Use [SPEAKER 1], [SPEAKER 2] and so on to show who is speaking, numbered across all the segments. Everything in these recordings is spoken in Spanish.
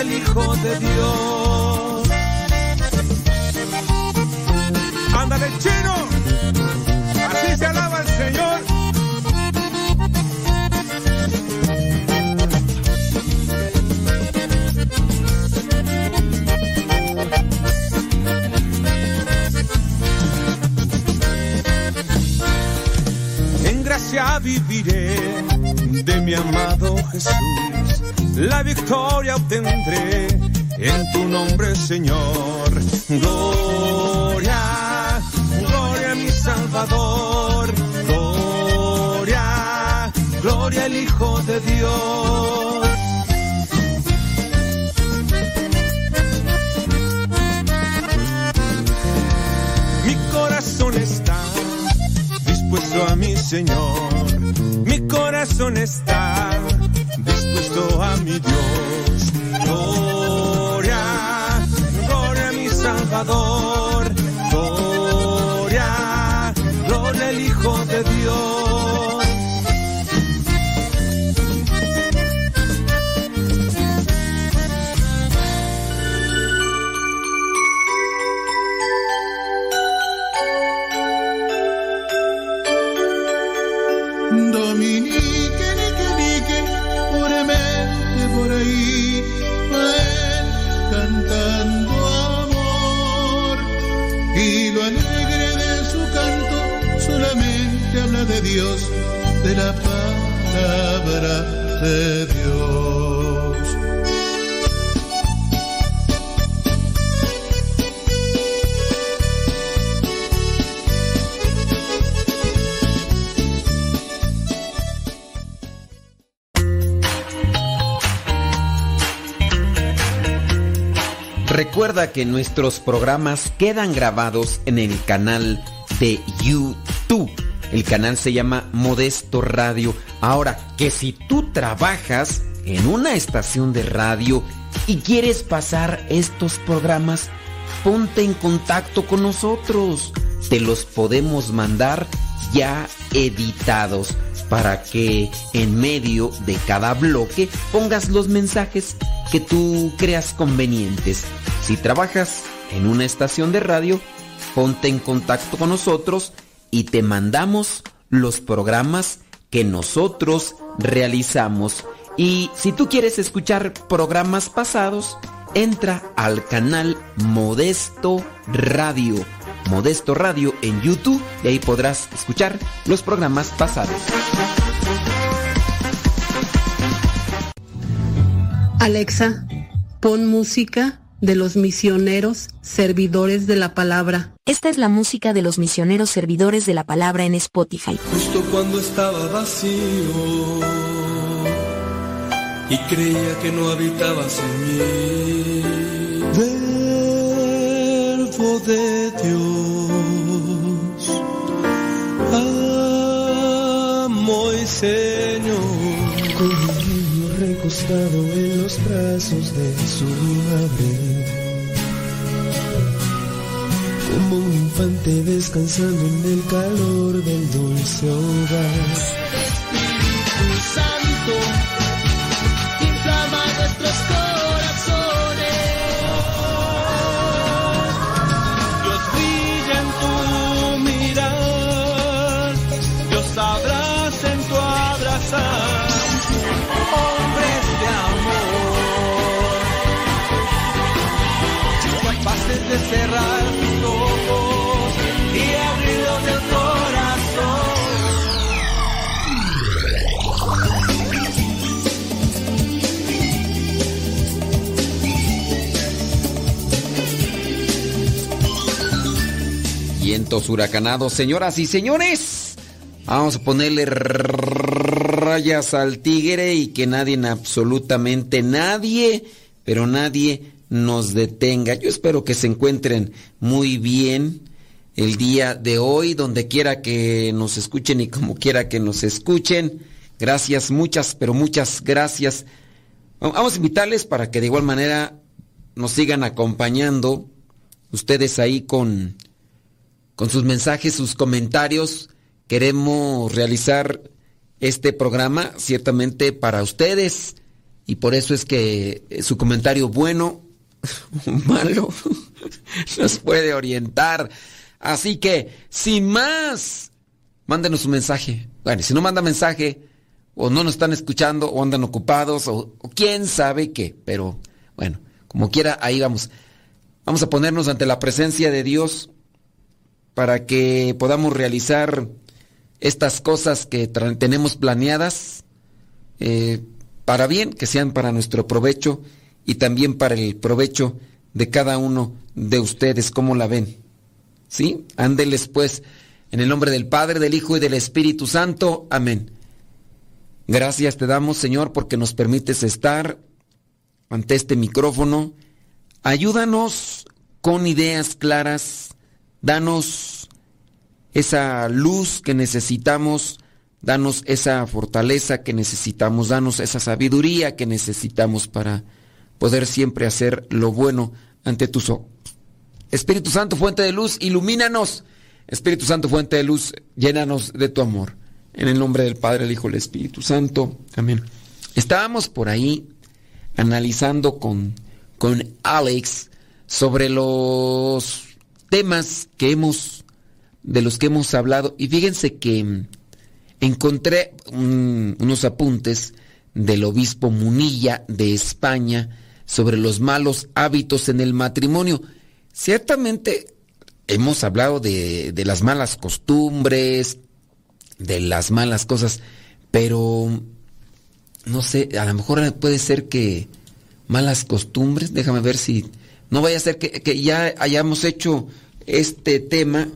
[SPEAKER 1] El
[SPEAKER 2] Hijo de Dios. Ándale, chino. Así se alaba el Señor. En gracia viviré de mi amado Jesús la victoria obtendré en tu nombre, Señor. Gloria, gloria a mi Salvador. Gloria, gloria al Hijo de Dios. Mi corazón está dispuesto a mi Señor mi Dios. Gloria, gloria a mi Salvador. Gloria, gloria al Hijo de Dios.
[SPEAKER 3] Que nuestros programas quedan grabados en el canal de YouTube. El canal se llama Modesto Radio. Ahora, que si tú trabajas en una estación de radio y quieres pasar estos programas, ponte en contacto con nosotros. Te los podemos mandar ya editados para que en medio de cada bloque pongas los mensajes que tú creas convenientes. Si trabajas en una estación de radio, ponte en contacto con nosotros y te mandamos los programas que nosotros realizamos. Y si tú quieres escuchar programas pasados, entra al canal Modesto Radio. Modesto Radio en YouTube y ahí podrás escuchar los programas pasados.
[SPEAKER 4] Alexa, pon música de los misioneros servidores de la palabra.
[SPEAKER 5] Esta es la música de los misioneros servidores de la palabra en Spotify.
[SPEAKER 6] Justo cuando estaba vacío y creía que no habitabas en mí. De Dios, amo y Señor.
[SPEAKER 7] Con un niño recostado en los brazos de su madre. Como un infante descansando en el calor del dulce hogar.
[SPEAKER 8] Espíritu Santo,
[SPEAKER 6] de cerrar tus ojos y abrirlos el corazón.
[SPEAKER 3] Vientos huracanados, señoras y señores. Vamos a ponerle rayas al tigre y que nadie, absolutamente nadie, pero nadie nos detenga. Yo espero que se encuentren muy bien el día de hoy, donde quiera que nos escuchen y como quiera que nos escuchen. Gracias, muchas, pero muchas gracias. Vamos a invitarles para que de igual manera nos sigan acompañando ustedes ahí con con sus mensajes, sus comentarios. Queremos realizar este programa ciertamente para ustedes y por eso es que su comentario bueno malo nos puede orientar. Así que, sin más, mándenos un mensaje. Bueno, si no manda mensaje, o no nos están escuchando, o andan ocupados, o, quién sabe qué, pero bueno, como quiera, ahí vamos. Vamos a ponernos ante la presencia de Dios para que podamos realizar estas cosas que tenemos planeadas eh, para bien, que sean para nuestro provecho y también para el provecho de cada uno de ustedes, ¿cómo la ven? ¿Sí? Ándeles pues en el nombre del Padre, del Hijo y del Espíritu Santo. Amén. Gracias te damos, Señor, porque nos permites estar ante este micrófono. Ayúdanos con ideas claras Danos esa luz que necesitamos danos esa fortaleza que necesitamos, danos esa sabiduría que necesitamos para poder siempre hacer lo bueno ante tus ojos. Espíritu Santo, fuente de luz, ilumínanos. Espíritu Santo, fuente de luz, llénanos de tu amor. En el nombre del Padre, el Hijo y el Espíritu Santo. Amén. Estábamos por ahí analizando con, con Alex sobre los temas que hemos, de los que hemos hablado. Y fíjense que encontré un- unos apuntes del obispo Munilla de España sobre los malos hábitos en el matrimonio. Ciertamente hemos hablado de, de las malas costumbres, de las malas cosas, pero no sé, a lo mejor puede ser que malas costumbres, déjame ver si no vaya a ser que, que ya hayamos hecho este tema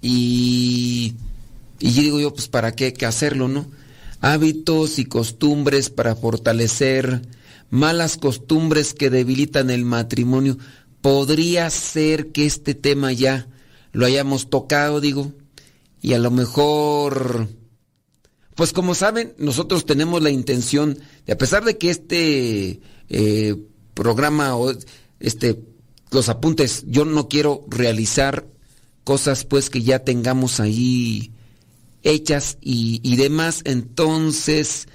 [SPEAKER 3] y, y digo yo, pues para qué que hacerlo, ¿no? Hábitos y costumbres para fortalecer malas costumbres que debilitan el matrimonio. Podría ser que este tema ya lo hayamos tocado, digo, y a lo mejor, pues como saben, nosotros tenemos la intención de, a pesar de que este eh, programa o este los apuntes, yo no quiero realizar cosas pues que ya tengamos ahí hechas y, y demás, entonces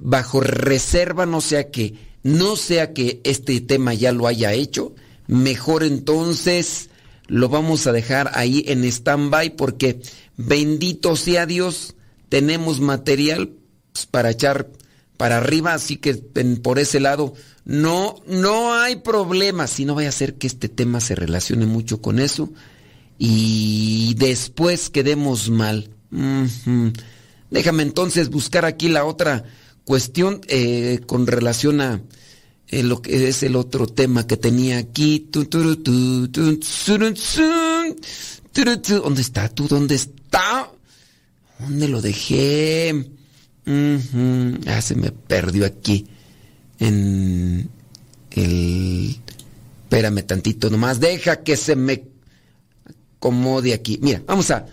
[SPEAKER 3] bajo reserva, no sea que no sea que este tema ya lo haya hecho, mejor entonces lo vamos a dejar ahí en stand-by porque bendito sea Dios, tenemos material pues, para echar para arriba, así que por ese lado no, no hay problema, si no vaya a ser que este tema se relacione mucho con eso y después quedemos mal. Déjame entonces buscar aquí la otra cuestión eh, con relación a eh, lo que es el otro tema que tenía aquí. ¿Dónde está tú? ¿Dónde está? ¿Dónde lo dejé? Ah, se me perdió aquí. En el... Espérame tantito nomás. Deja que se me acomode aquí. Mira, vamos a...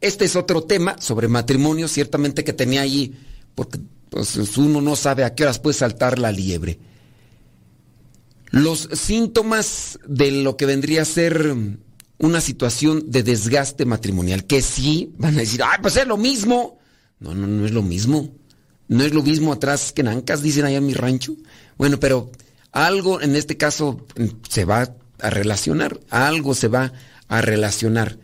[SPEAKER 3] Este es otro tema sobre matrimonio, ciertamente que tenía ahí, porque pues, uno no sabe a qué horas puede saltar la liebre. Los síntomas de lo que vendría a ser una situación de desgaste matrimonial, que sí van a decir, ¡ay, pues es lo mismo! No, no, no es lo mismo. No es lo mismo atrás que nancas, dicen allá en mi rancho. Bueno, pero algo en este caso se va a relacionar, algo se va a relacionar.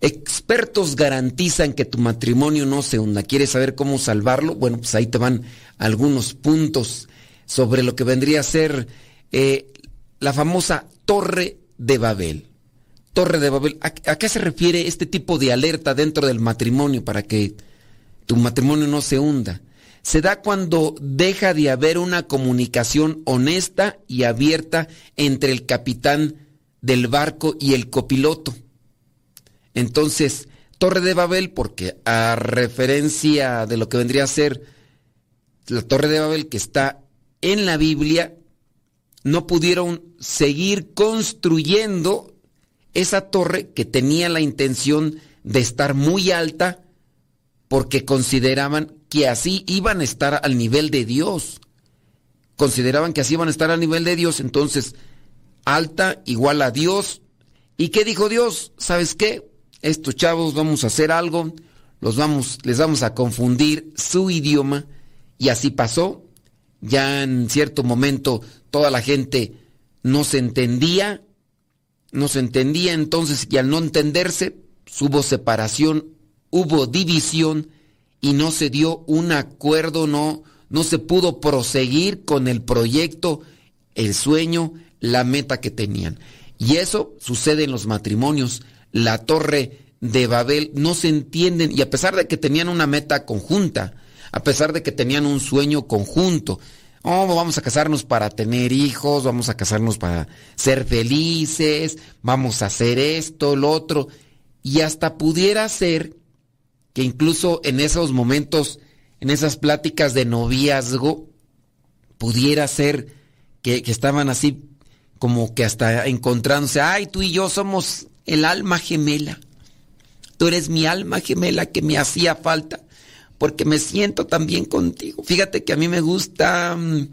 [SPEAKER 3] Expertos garantizan que tu matrimonio no se hunda. ¿Quieres saber cómo salvarlo? Bueno, pues ahí te van algunos puntos sobre lo que vendría a ser eh, la famosa Torre de Babel. Torre de Babel. ¿A, a qué se refiere este tipo de alerta dentro del matrimonio para que tu matrimonio no se hunda? Se da cuando deja de haber una comunicación honesta y abierta entre el capitán del barco y el copiloto. Entonces, Torre de Babel, porque a referencia de lo que vendría a ser la Torre de Babel que está en la Biblia, no pudieron seguir construyendo esa torre que tenía la intención de estar muy alta porque consideraban que así iban a estar al nivel de Dios. Consideraban que así iban a estar al nivel de Dios, entonces alta igual a Dios. ¿Y qué dijo Dios? ¿Sabes qué? Estos chavos vamos a hacer algo, los vamos, les vamos a confundir su idioma y así pasó. Ya en cierto momento toda la gente no se entendía, no se entendía entonces y al no entenderse hubo separación, hubo división y no se dio un acuerdo, no, no se pudo proseguir con el proyecto, el sueño, la meta que tenían. Y eso sucede en los matrimonios. La torre de Babel no se entienden. Y a pesar de que tenían una meta conjunta, a pesar de que tenían un sueño conjunto, oh, vamos a casarnos para tener hijos, vamos a casarnos para ser felices, vamos a hacer esto, lo otro, y hasta pudiera ser que incluso en esos momentos, en esas pláticas de noviazgo, pudiera ser que, que estaban así como que hasta encontrándose, ay, tú y yo somos el alma gemela. Tú eres mi alma gemela que me hacía falta. porque me siento también contigo. Fíjate que a mí me gusta, mm,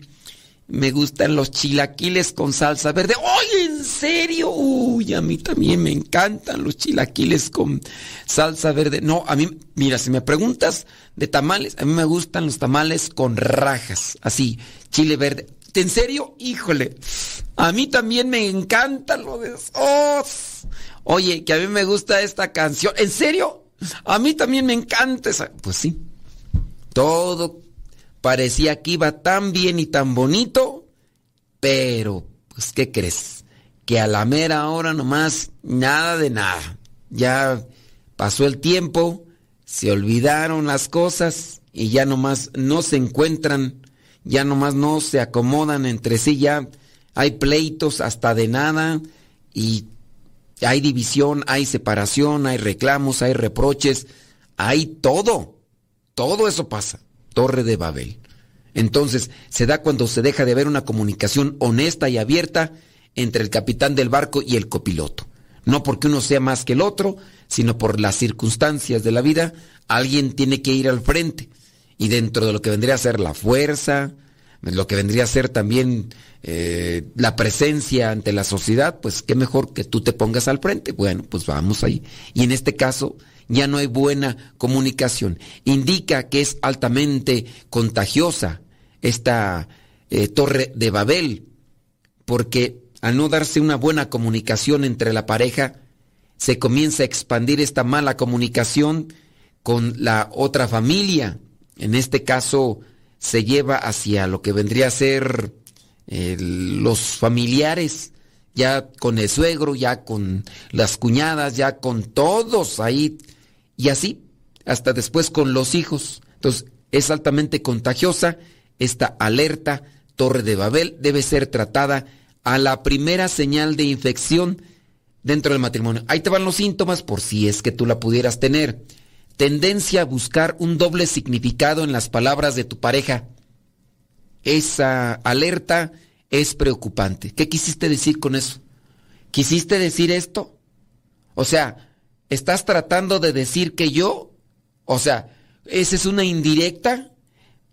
[SPEAKER 3] me gustan los chilaquiles con salsa verde. ¡Oye, en serio! Uy, a mí también me encantan los chilaquiles con salsa verde. No, a mí, mira, si me preguntas de tamales, a mí me gustan los tamales con rajas, así, chile verde. ¿En serio? Híjole, a mí también me encanta lo de... ¡Oh! Oye, que a mí me gusta esta canción. ¿En serio? A mí también me encanta esa... Pues sí, todo parecía que iba tan bien y tan bonito, pero, pues, ¿qué crees? Que a la mera hora nomás nada de nada. Ya pasó el tiempo, se olvidaron las cosas y ya nomás no se encuentran, ya nomás no se acomodan entre sí, ya hay pleitos hasta de nada y hay división, hay separación, hay reclamos, hay reproches, hay todo. Todo eso pasa. Torre de Babel. Entonces, se da cuando se deja de haber una comunicación honesta y abierta entre el capitán del barco y el copiloto. No porque uno sea más que el otro, sino por las circunstancias de la vida, alguien tiene que ir al frente. Y dentro de lo que vendría a ser la fuerza, lo que vendría a ser también eh, la presencia ante la sociedad, pues qué mejor que tú te pongas al frente. Bueno, pues vamos ahí. Y en este caso, ya no hay buena comunicación. Indica que es altamente contagiosa esta eh, torre de Babel, porque al no darse una buena comunicación entre la pareja, se comienza a expandir esta mala comunicación con la otra familia. En este caso, se lleva hacia lo que vendría a ser los familiares, ya con el suegro, ya con las cuñadas, ya con todos ahí, y así, hasta después con los hijos. Entonces, es altamente contagiosa esta alerta Torre de Babel debe ser tratada a la primera señal de infección dentro del matrimonio. Ahí te van los síntomas por si es que tú la pudieras tener. Tendencia a buscar un doble significado en las palabras de tu pareja. Esa alerta es preocupante. ¿Qué quisiste decir con eso? ¿Quisiste decir esto? O sea, ¿estás tratando de decir que yo? O sea, ¿esa es una indirecta?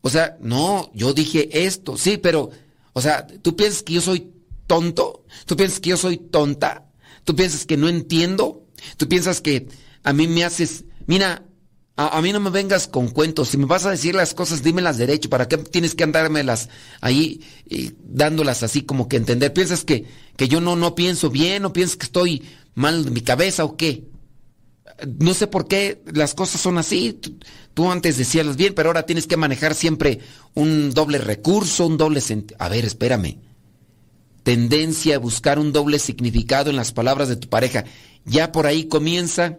[SPEAKER 3] O sea, no, yo dije esto, sí, pero, o sea, ¿tú piensas que yo soy tonto? ¿Tú piensas que yo soy tonta? ¿Tú piensas que no entiendo? ¿Tú piensas que a mí me haces, mira, a, mí no me vengas con cuentos, si me vas a decir las cosas, dímelas derecho, ¿para qué tienes que andármelas ahí dándolas así como que entender? ¿Piensas que, que yo no, no pienso bien o piensas que estoy mal de mi cabeza o qué? no sé por qué las cosas son así. Tú, antes decías bien, pero ahora tienes que manejar siempre un doble recurso, un doble sentido. A ver, espérame. Tendencia a buscar un doble significado en las palabras de tu pareja. Ya por ahí comienza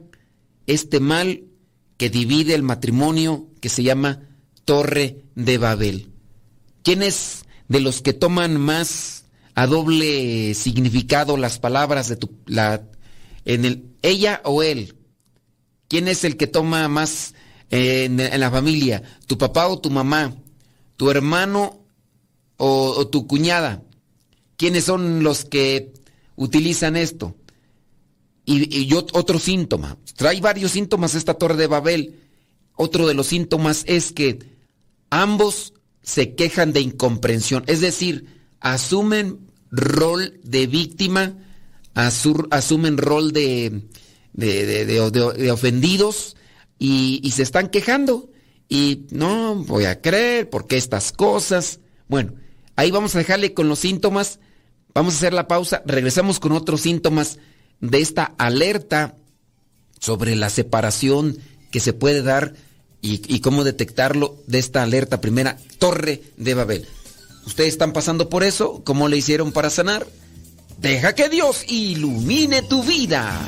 [SPEAKER 3] este mal que divide el matrimonio que se llama Torre de Babel. ¿Quién es de los que toman más a doble significado las palabras de tu la en el ella o él? ¿Quién es el que toma más eh, en, la familia? ¿Tu papá o tu mamá? ¿Tu hermano o, tu cuñada? ¿Quiénes son los que utilizan esto? Y, otro síntoma. Trae varios síntomas esta torre de Babel. Otro de los síntomas es que ambos se quejan de incomprensión. Es decir, asumen rol de víctima, asumen rol de, de, ofendidos y, se están quejando. Y no voy a creer, porque estas cosas. Bueno, ahí vamos a dejarle con los síntomas. Vamos a hacer la pausa. Regresamos con otros síntomas de esta alerta sobre la separación que se puede dar y, cómo detectarlo de esta alerta primera, Torre de Babel. ¿Ustedes están pasando por eso? ¿Cómo le hicieron para sanar? Deja que Dios ilumine tu vida.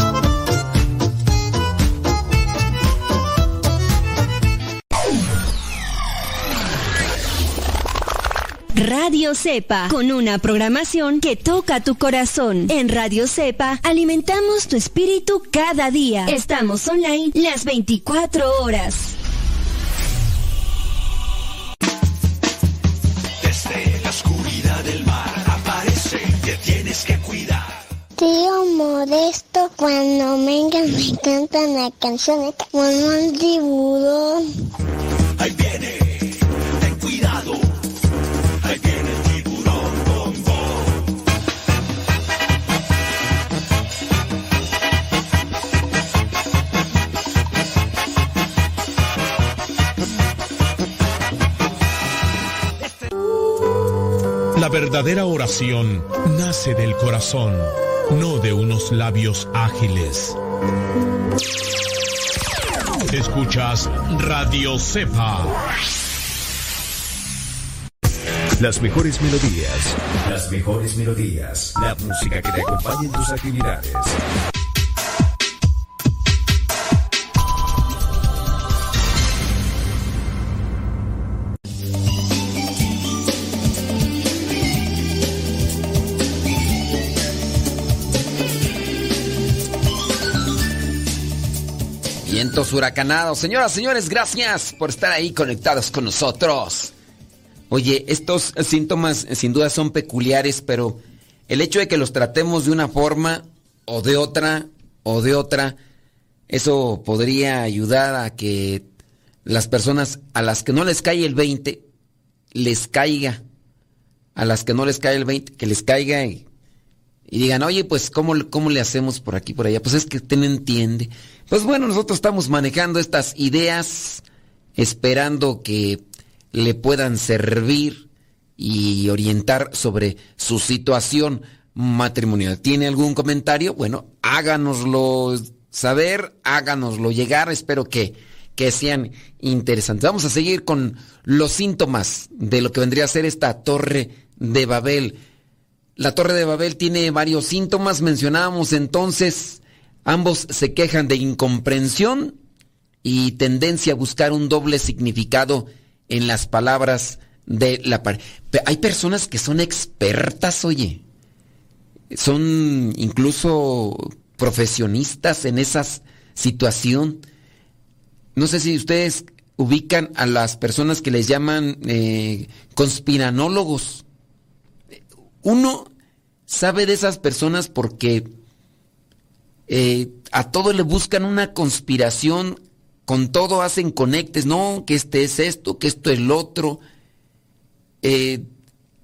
[SPEAKER 9] Radio Cepa, con una programación que toca tu corazón. En Radio Cepa alimentamos tu espíritu cada día. Estamos online las 24 horas.
[SPEAKER 10] Desde la oscuridad del mar aparece, te tienes que cuidar.
[SPEAKER 11] Tío Modesto, cuando vengan me cantan la canción como un tiburón.
[SPEAKER 10] Ahí viene, ten cuidado.
[SPEAKER 12] Verdadera oración nace del corazón, no de unos labios ágiles. Escuchas Radio Cepa.
[SPEAKER 13] Las mejores melodías. Las mejores melodías. La música que te acompañe en tus actividades.
[SPEAKER 3] Vientos huracanados. Señoras, señores, gracias por estar ahí conectados con nosotros. Oye, estos síntomas sin duda son peculiares, pero el hecho de que los tratemos de una forma o de otra o de otra, eso podría ayudar a que las personas a las que no les cae el 20, les caiga. A las que no les cae el 20, que les caiga y, y digan, oye, pues, ¿cómo, ¿cómo le hacemos por aquí, por allá? Pues es que usted no entiende. Pues bueno, nosotros estamos manejando estas ideas, esperando que le puedan servir y orientar sobre su situación matrimonial. ¿Tiene algún comentario? Bueno, háganoslo saber, háganoslo llegar. Espero que, que sean interesantes. Vamos a seguir con los síntomas de lo que vendría a ser esta torre de Babel. La torre de Babel tiene varios síntomas. Mencionábamos entonces, ambos se quejan de incomprensión y tendencia a buscar un doble significado en las palabras de la pareja. Hay personas que son expertas, oye. Son incluso profesionistas en esa situación. No sé si ustedes ubican a las personas que les llaman eh, conspiranólogos. Uno sabe de esas personas porque eh, a todo le buscan una conspiración con todo hacen conectes, no, que este es esto, que esto es lo otro. Eh,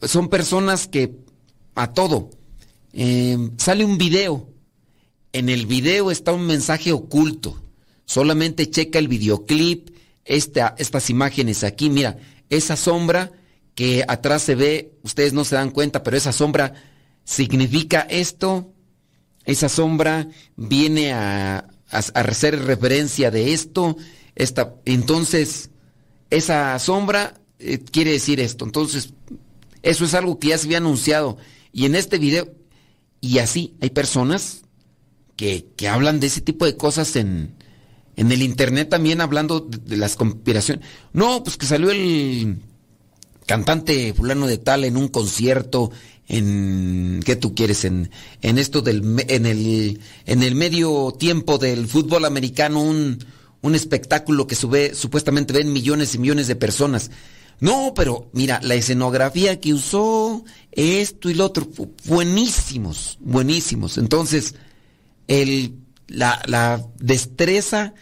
[SPEAKER 3] son personas que a todo. Eh, sale un video. En el video está un mensaje oculto. Solamente checa el videoclip, esta, estas imágenes aquí. Mira, esa sombra que atrás se ve, ustedes no se dan cuenta, pero esa sombra significa esto. Esa sombra viene a, a, hacer referencia de esto, esta, entonces esa sombra eh, quiere decir esto. Entonces, eso es algo que ya se había anunciado. Y en este video, y así, hay personas que, que hablan de ese tipo de cosas en, en el internet también hablando de, de, las conspiraciones. No, pues que salió el cantante fulano de tal en un concierto en qué tú quieres en, en esto del en el en el medio tiempo del fútbol americano un, un espectáculo que sube, supuestamente ven millones y millones de personas. No, pero mira, la escenografía que usó, esto y lo otro, buenísimos, buenísimos. Entonces, el, la, la destreza,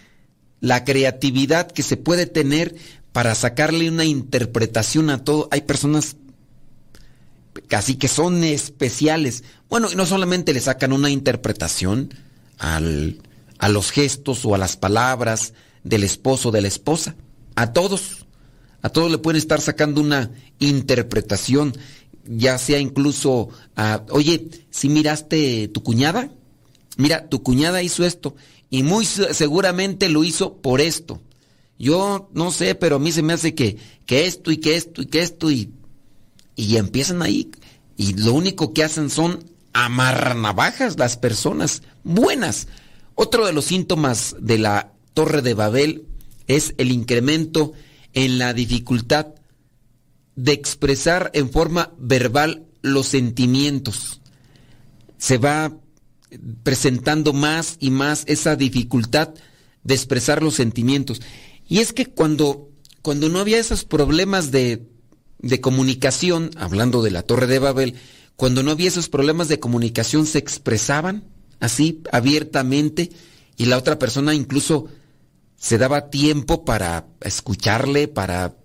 [SPEAKER 3] la creatividad que se puede tener para sacarle una interpretación a todo. Hay personas casi que son especiales. Bueno, y no solamente le sacan una interpretación al, a los gestos o a las palabras del esposo o de la esposa, a todos, A todos le pueden estar sacando una interpretación, ya sea incluso a, oye, si miraste tu cuñada, mira, tu cuñada hizo esto y muy se- seguramente lo hizo por esto. Yo no sé, pero a mí se me hace que, que esto y que esto y que esto y, y empiezan ahí y lo único que hacen son amarrar navajas las personas buenas. Otro de los síntomas de la Torre de Babel es el incremento en la dificultad de expresar en forma verbal los sentimientos. Se va presentando más y más esa dificultad de expresar los sentimientos. Y es que cuando, cuando no había esos problemas de, de comunicación, hablando de la Torre de Babel, cuando no había esos problemas de comunicación se expresaban así abiertamente y la otra persona incluso se daba tiempo para escucharle, para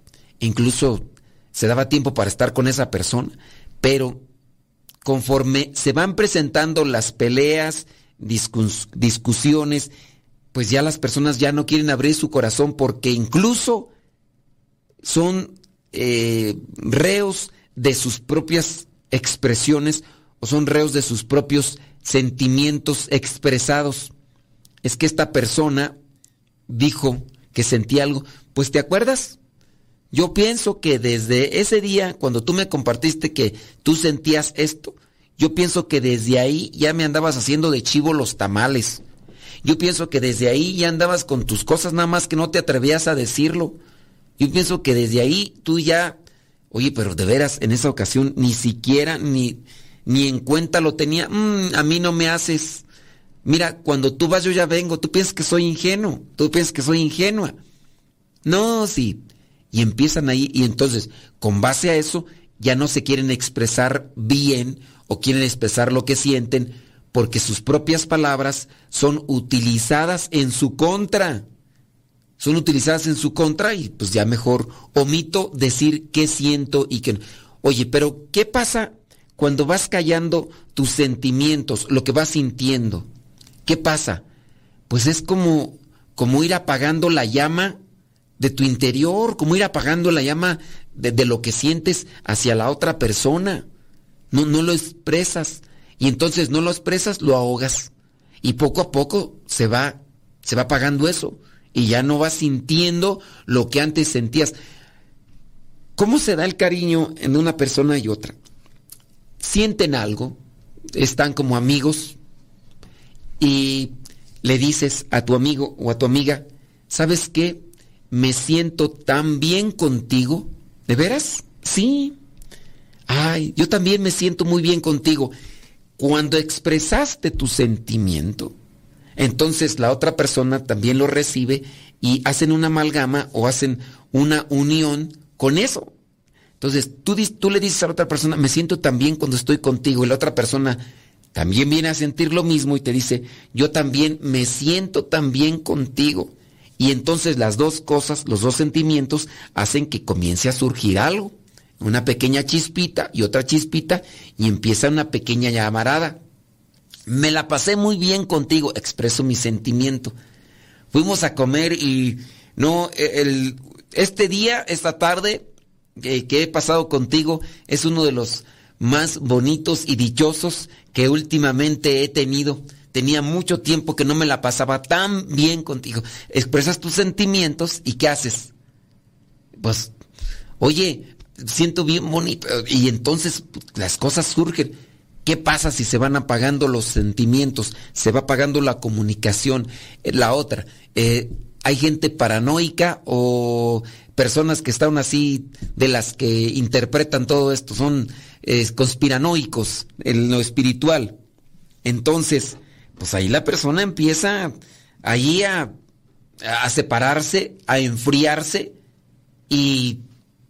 [SPEAKER 3] incluso se daba tiempo para estar con esa persona, pero conforme se van presentando las peleas, discus- discusiones, pues ya las personas ya no quieren abrir su corazón porque incluso son eh, reos de sus propias expresiones o son reos de sus propios sentimientos expresados. Es que esta persona dijo que sentía algo. Pues te acuerdas? Yo pienso que desde ese día, cuando tú me compartiste que tú sentías esto, yo pienso que desde ahí ya me andabas haciendo de chivo los tamales. Yo pienso que desde ahí ya andabas con tus cosas nada más que no te atrevías a decirlo. Yo pienso que desde ahí tú ya, oye, pero de veras, en esa ocasión ni siquiera ni, ni en cuenta lo tenía. Mm, a mí no me haces. Mira, cuando tú vas yo ya vengo. Tú piensas que soy ingenuo. Tú piensas que soy ingenua. No, sí. Y empiezan ahí y entonces, con base a eso, ya no se quieren expresar bien o quieren expresar lo que sienten porque sus propias palabras son utilizadas en su contra. Son utilizadas en su contra y pues ya mejor omito decir qué siento y qué no. Oye, pero ¿qué pasa cuando vas callando tus sentimientos, lo que vas sintiendo? ¿Qué pasa? Pues es como, como ir apagando la llama de tu interior, como ir apagando la llama de, de lo que sientes hacia la otra persona. No, no lo expresas. Y entonces no lo expresas, lo ahogas. Y poco a poco se va, se va apagando eso. Y ya no vas sintiendo lo que antes sentías. ¿Cómo se da el cariño en una persona y otra? Sienten algo, están como amigos y le dices a tu amigo o a tu amiga, ¿sabes qué? Me siento tan bien contigo. ¿De veras? Sí. Ay, yo también me siento muy bien contigo. Cuando expresaste tu sentimiento, entonces la otra persona también lo recibe y hacen una amalgama o hacen una unión con eso. Entonces tú, tú le dices a la otra persona, me siento tan bien cuando estoy contigo y la otra persona también viene a sentir lo mismo y te dice, yo también me siento tan bien contigo. Y entonces las dos cosas, los dos sentimientos, hacen que comience a surgir algo. Una pequeña chispita y otra chispita y empieza una pequeña llamarada. Me la pasé muy bien contigo, expreso mi sentimiento. Fuimos a comer y no, el, este día, esta tarde eh, que he pasado contigo es uno de los más bonitos y dichosos que últimamente he tenido. Tenía mucho tiempo que no me la pasaba tan bien contigo. Expresas tus sentimientos y ¿qué haces? Pues, oye, siento bien bonito. Y entonces pues, las cosas surgen. ¿Qué pasa si se van apagando los sentimientos? Se va apagando la comunicación. Eh, La otra, eh, hay gente paranoica o personas que están así de las que interpretan todo esto, son eh, conspiranoicos en lo espiritual. Entonces, pues ahí la persona empieza allí a, a separarse, a enfriarse y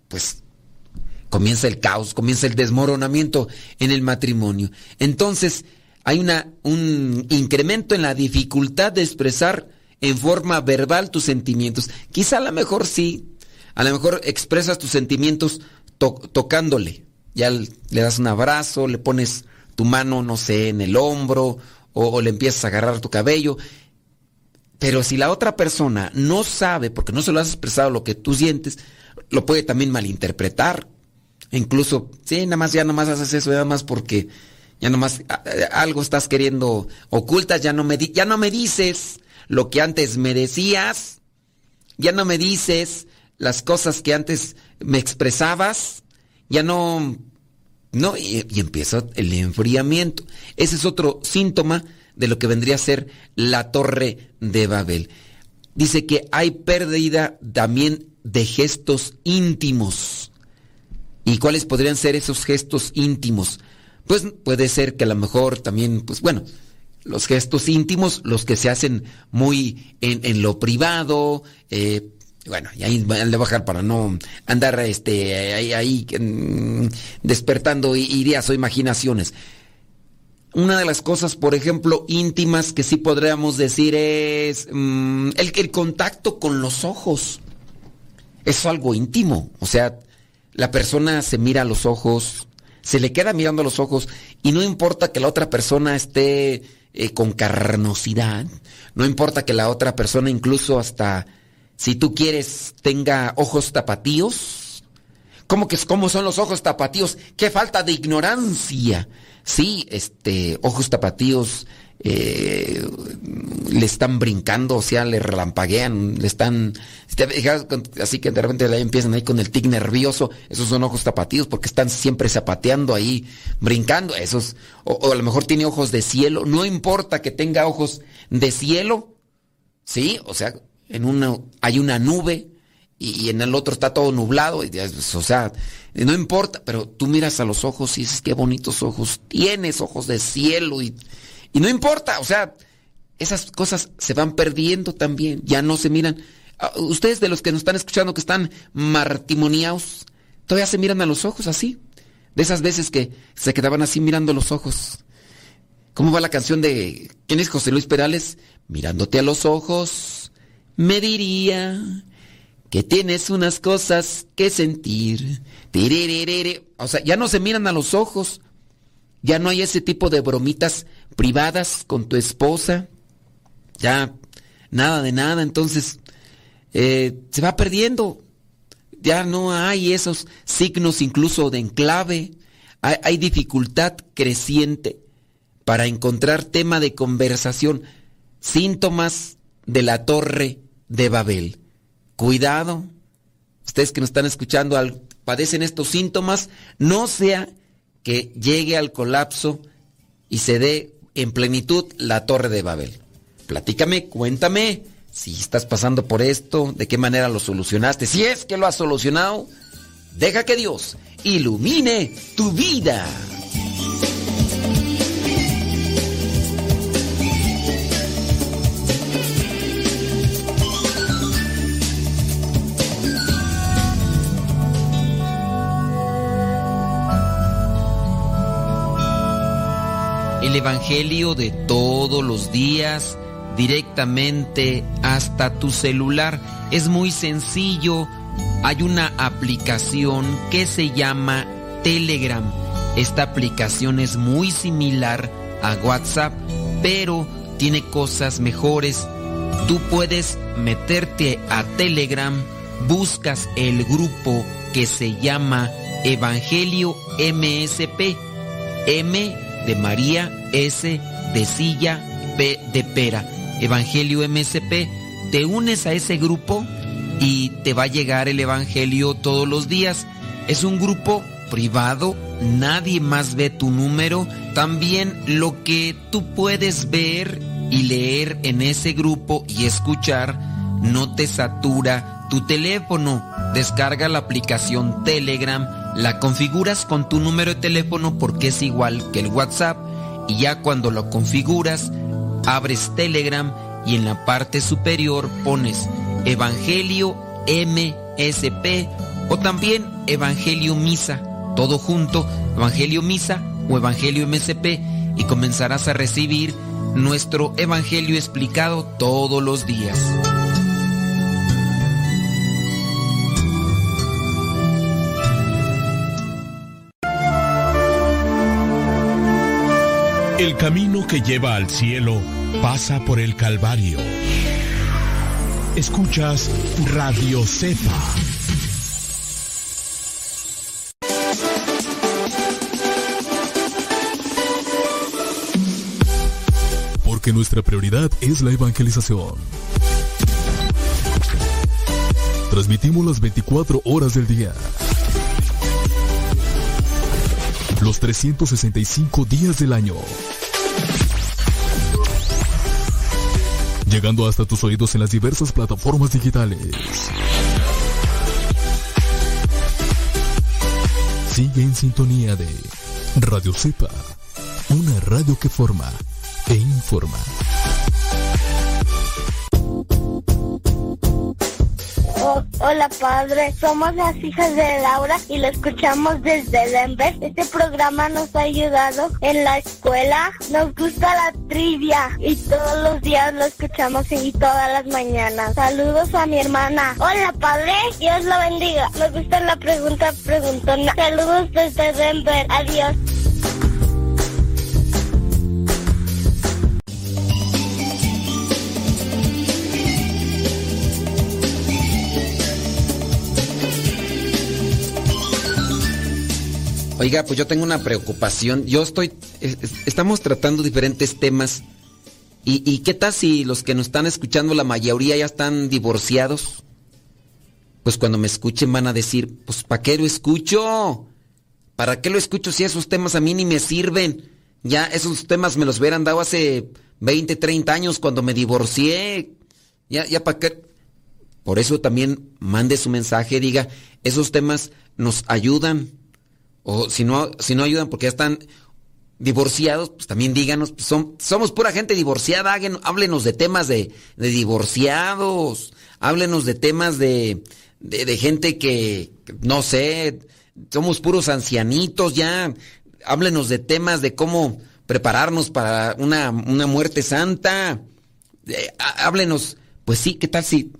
[SPEAKER 3] pues comienza el caos, comienza el desmoronamiento en el matrimonio. Entonces, hay una, un incremento en la dificultad de expresar en forma verbal tus sentimientos. Quizá a lo mejor sí, a lo mejor expresas tus sentimientos to- tocándole. Ya le das un abrazo, le pones tu mano, no sé, en el hombro o, o le empiezas a agarrar tu cabello. Pero si la otra persona no sabe, porque no se lo has expresado lo que tú sientes, lo puede también malinterpretar. Incluso, sí, nada más, ya nada más haces eso, nada más porque ya nada más a- a- algo estás queriendo ocultas, ya no me ya no me dices lo que antes me decías, ya no me dices las cosas que antes me expresabas, ya no no, y, y empieza el enfriamiento. Ese es otro síntoma de lo que vendría a ser la torre de Babel. Dice que hay pérdida también de gestos íntimos. ¿Y cuáles podrían ser esos gestos íntimos? Pues puede ser que a lo mejor también, pues bueno, los gestos íntimos, los que se hacen muy en, en lo privado, eh, bueno, y ahí le bajar para no andar este, ahí, mm, despertando ideas o imaginaciones. Una de las cosas, por ejemplo, íntimas que sí podríamos decir es mm, el, el contacto con los ojos. Es algo íntimo. O sea, la persona se mira a los ojos, se le queda mirando los ojos y no importa que la otra persona esté eh, con carnosidad, no importa que la otra persona incluso hasta, si tú quieres, tenga ojos tapatíos. ¿Cómo que cómo son los ojos tapatíos? ¡Qué falta de ignorancia! Sí, este, ojos tapatíos eh, le están brincando, o sea, le relampaguean, le están... Así que de repente empiezan ahí con el tic nervioso, esos son ojos tapatíos porque están siempre zapateando ahí, brincando, esos... O, a lo mejor tiene ojos de cielo, no importa que tenga ojos de cielo, ¿sí? O sea, en una hay una nube y, en el otro está todo nublado, pues, o sea, no importa, pero tú miras a los ojos y dices, qué bonitos ojos tienes, ojos de cielo, y, y no importa, o sea, esas cosas se van perdiendo también, ya no se miran. Ah, Ustedes de los que nos están escuchando que están martimoniados, todavía se miran a los ojos así, de esas veces que se quedaban así mirando los ojos. ¿Cómo va la canción de quién es José Luis Perales? Mirándote a los ojos, me diría que tienes unas cosas que sentir. O sea, ya no se miran a los ojos. Ya no hay ese tipo de bromitas privadas con tu esposa. Ya nada de nada. Entonces, eh, se va perdiendo. Ya no hay esos signos incluso de enclave. Hay, dificultad creciente para encontrar tema de conversación. Síntomas de la torre de Babel. Cuidado, ustedes que nos están escuchando al- padecen estos síntomas, no sea que llegue al colapso y se dé en plenitud la torre de Babel. Platícame, cuéntame si estás pasando por esto, de qué manera lo solucionaste. Si es que lo has solucionado, deja que Dios ilumine tu vida. El Evangelio de todos los días directamente hasta tu celular. Es muy sencillo. Hay una aplicación que se llama Telegram. Esta aplicación es muy similar a WhatsApp, pero tiene cosas mejores. Tú puedes meterte a Telegram, buscas el grupo que se llama Evangelio MSP. M de María, S de silla, P de pera. Evangelio MSP. Te unes a ese grupo y te va a llegar el Evangelio todos los días. Es un grupo privado, nadie más ve tu número. También lo que tú puedes ver y leer en ese grupo y escuchar no te satura tu teléfono. Descarga la aplicación Telegram, la configuras con tu número de teléfono porque es igual que el WhatsApp y ya cuando lo configuras, abres Telegram y en la parte superior pones Evangelio MSP o también Evangelio Misa, todo junto, Evangelio Misa o Evangelio MSP y comenzarás a recibir nuestro Evangelio explicado todos los días.
[SPEAKER 12] El camino que lleva al cielo pasa por el Calvario. Escuchas Radio Cepa.
[SPEAKER 14] Porque nuestra prioridad es la evangelización. Transmitimos las 24 horas del día los 365 días del año. Llegando hasta tus oídos en las diversas plataformas digitales. Sigue en sintonía de Radio Cepa, una radio que forma e informa.
[SPEAKER 11] Hola padre, somos las hijas de Laura y lo escuchamos desde Denver. Este programa nos ha ayudado en la escuela. Nos gusta la trivia y todos los días lo escuchamos y todas las mañanas. Saludos a mi hermana. Hola padre, Dios lo bendiga. Me gusta la pregunta preguntona. Saludos desde Denver. Adiós.
[SPEAKER 3] Oiga, pues yo tengo una preocupación. Yo estoy. es- es- Estamos tratando diferentes temas. ¿Y, y qué tal si los que nos están escuchando, la mayoría ya están divorciados? Pues cuando me escuchen van a decir, pues ¿para qué lo escucho? ¿Para qué lo escucho si esos temas a mí ni me sirven? Ya esos temas me los hubieran dado hace 20, 30 años cuando me divorcié. Ya, ya para qué. Por eso también mande su mensaje, diga, esos temas nos ayudan. O si no, si no ayudan porque ya están divorciados, pues también díganos, pues son, somos pura gente divorciada, háblenos de temas de, de divorciados, háblenos de temas de, de, gente que, no sé, somos puros ancianitos ya, háblenos de temas de cómo prepararnos para una, una muerte santa, há- háblenos, pues sí, ¿qué tal si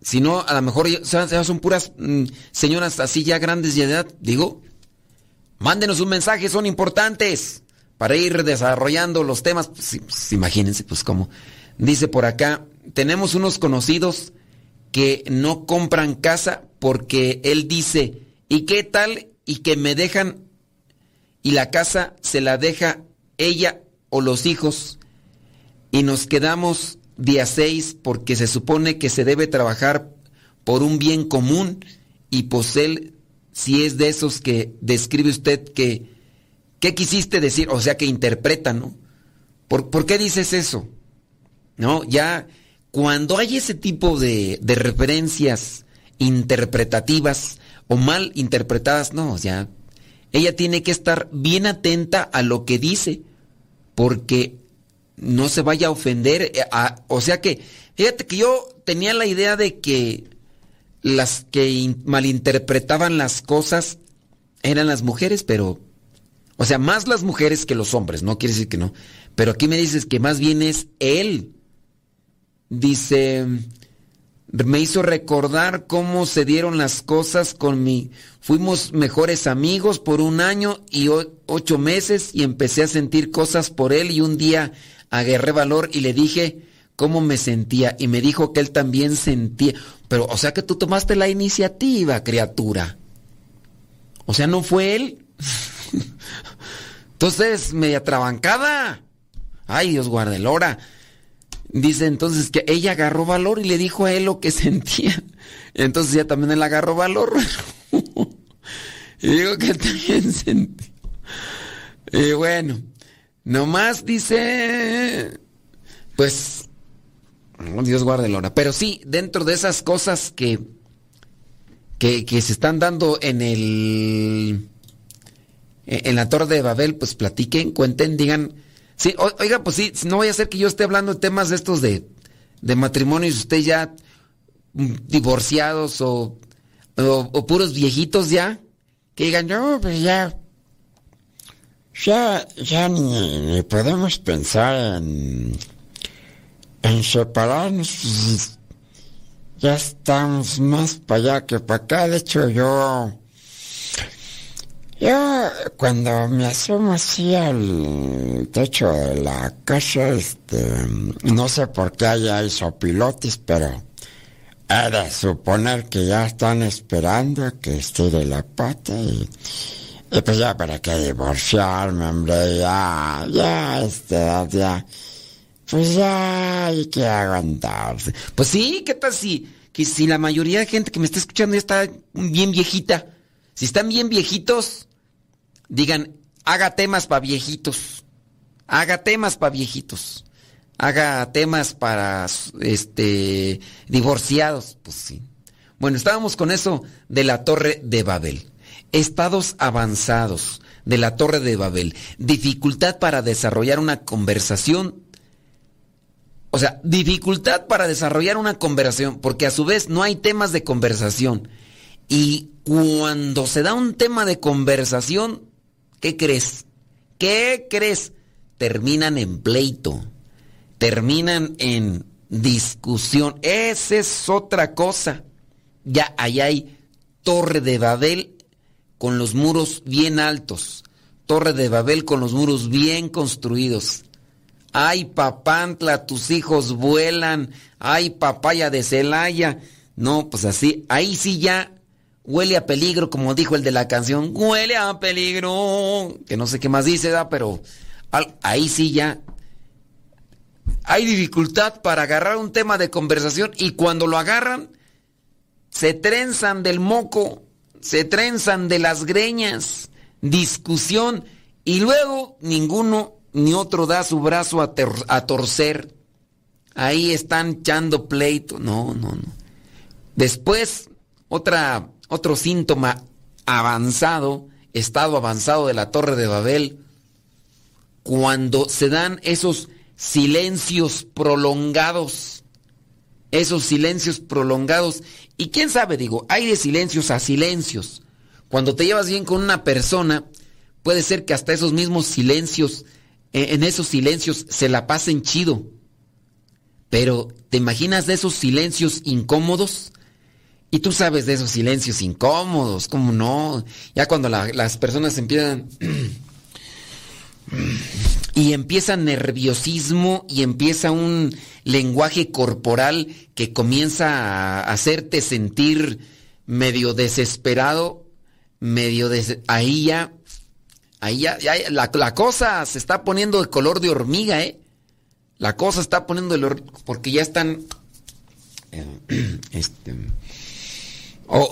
[SPEAKER 3] si no, a lo mejor ya son puras mm, señoras así ya grandes de edad, digo. Mándenos un mensaje, son importantes para ir desarrollando los temas. Pues, pues, imagínense, pues cómo. Dice por acá, tenemos unos conocidos que no compran casa porque él dice, ¿y qué tal? Y que me dejan y la casa se la deja ella o los hijos y nos quedamos día 6 porque se supone que se debe trabajar por un bien común y pues él si es de esos que describe usted que ¿qué quisiste decir? O sea que interpreta, ¿no? ¿Por, por qué dices eso? ¿No? Ya cuando hay ese tipo de, de referencias interpretativas o mal interpretadas, no, ya ella tiene que estar bien atenta a lo que dice porque no se vaya a ofender. eh, o sea que, fíjate que yo tenía la idea de que las que in- malinterpretaban las cosas eran las mujeres, pero, o sea, más las mujeres que los hombres, no quiere decir que no. Pero aquí me dices que más bien es él. Dice, me hizo recordar cómo se dieron las cosas con mi... Fuimos mejores amigos por un año y ocho meses y empecé a sentir cosas por él y un día agarré valor y le dije cómo me sentía y me dijo que él también sentía. Pero, o sea que tú tomaste la iniciativa, criatura. O sea, no fue él. Entonces, media trabancada. Ay, Dios guarde el hora. Dice entonces que ella agarró valor y le dijo a él lo que sentía. Entonces ya también él agarró valor. y digo que también sentía. Y bueno, nomás dice, pues, Dios guarde el hora. Pero sí, dentro de esas cosas que, que, se están dando en el, en la Torre de Babel, pues platiquen, cuenten, digan, Sí, oiga, pues sí, no vaya a ser que yo esté hablando de temas de estos de, de matrimonios usted ya mm, divorciados o, o, o puros viejitos ya, que digan, no, pues ya,
[SPEAKER 15] Ya, ya ni, ni podemos pensar en, en separarnos. Ya estamos más para allá que para acá. De hecho, yo, yo cuando me asomo así al techo de la casa, este, no sé por qué allá hay sopilotes, pero de suponer que ya están esperando que estire la pata y, y pues ya para qué divorciarme, hombre, ya, ya, edad ya, pues ya hay que aguantarse.
[SPEAKER 3] Pues sí, ¿qué tal si, que si la mayoría de gente que me está escuchando ya está bien viejita? Si están bien viejitos, digan, haga temas para viejitos. Haga temas para viejitos. Haga temas para este divorciados. Pues sí. Bueno, estábamos con eso de la Torre de Babel. Estados avanzados de la Torre de Babel. Dificultad para desarrollar una conversación. O sea, dificultad para desarrollar una conversación, porque a su vez no hay temas de conversación. Y cuando se da un tema de conversación, ¿qué crees? ¿Qué crees? Terminan en pleito, terminan en discusión. Esa es otra cosa. Ya allá hay Torre de Babel con los muros bien altos. Torre de Babel con los muros bien construidos. Ay, papantla, tus hijos vuelan. Ay, papaya de Celaya. No, pues así, ahí sí ya huele a peligro, como dijo el de la canción. Huele a peligro. Que no sé qué más dice, da, pero ahí sí ya hay dificultad para agarrar un tema de conversación y cuando lo agarran, se trenzan del moco se trenzan de las greñas, discusión, y luego ninguno ni otro da su brazo a, torcer. Ahí están echando pleito. No, no, no. Después, otra, otro síntoma avanzado, estado avanzado de la Torre de Babel, cuando se dan esos silencios prolongados, esos silencios prolongados y quién sabe, digo, hay de silencios a silencios. Cuando te llevas bien con una persona, puede ser que hasta esos mismos silencios, en esos silencios se la pasen chido. Pero, ¿te imaginas de esos silencios incómodos? Y tú sabes de esos silencios incómodos, ¿cómo no? Ya cuando las personas empiezan... y empieza nerviosismo y empieza un lenguaje corporal que comienza a hacerte sentir medio desesperado, medio des... ahí ya, ahí ya, la, la, cosa se está poniendo de color de hormiga, ¿eh? La cosa está poniendo de porque ya están, eh, este, o,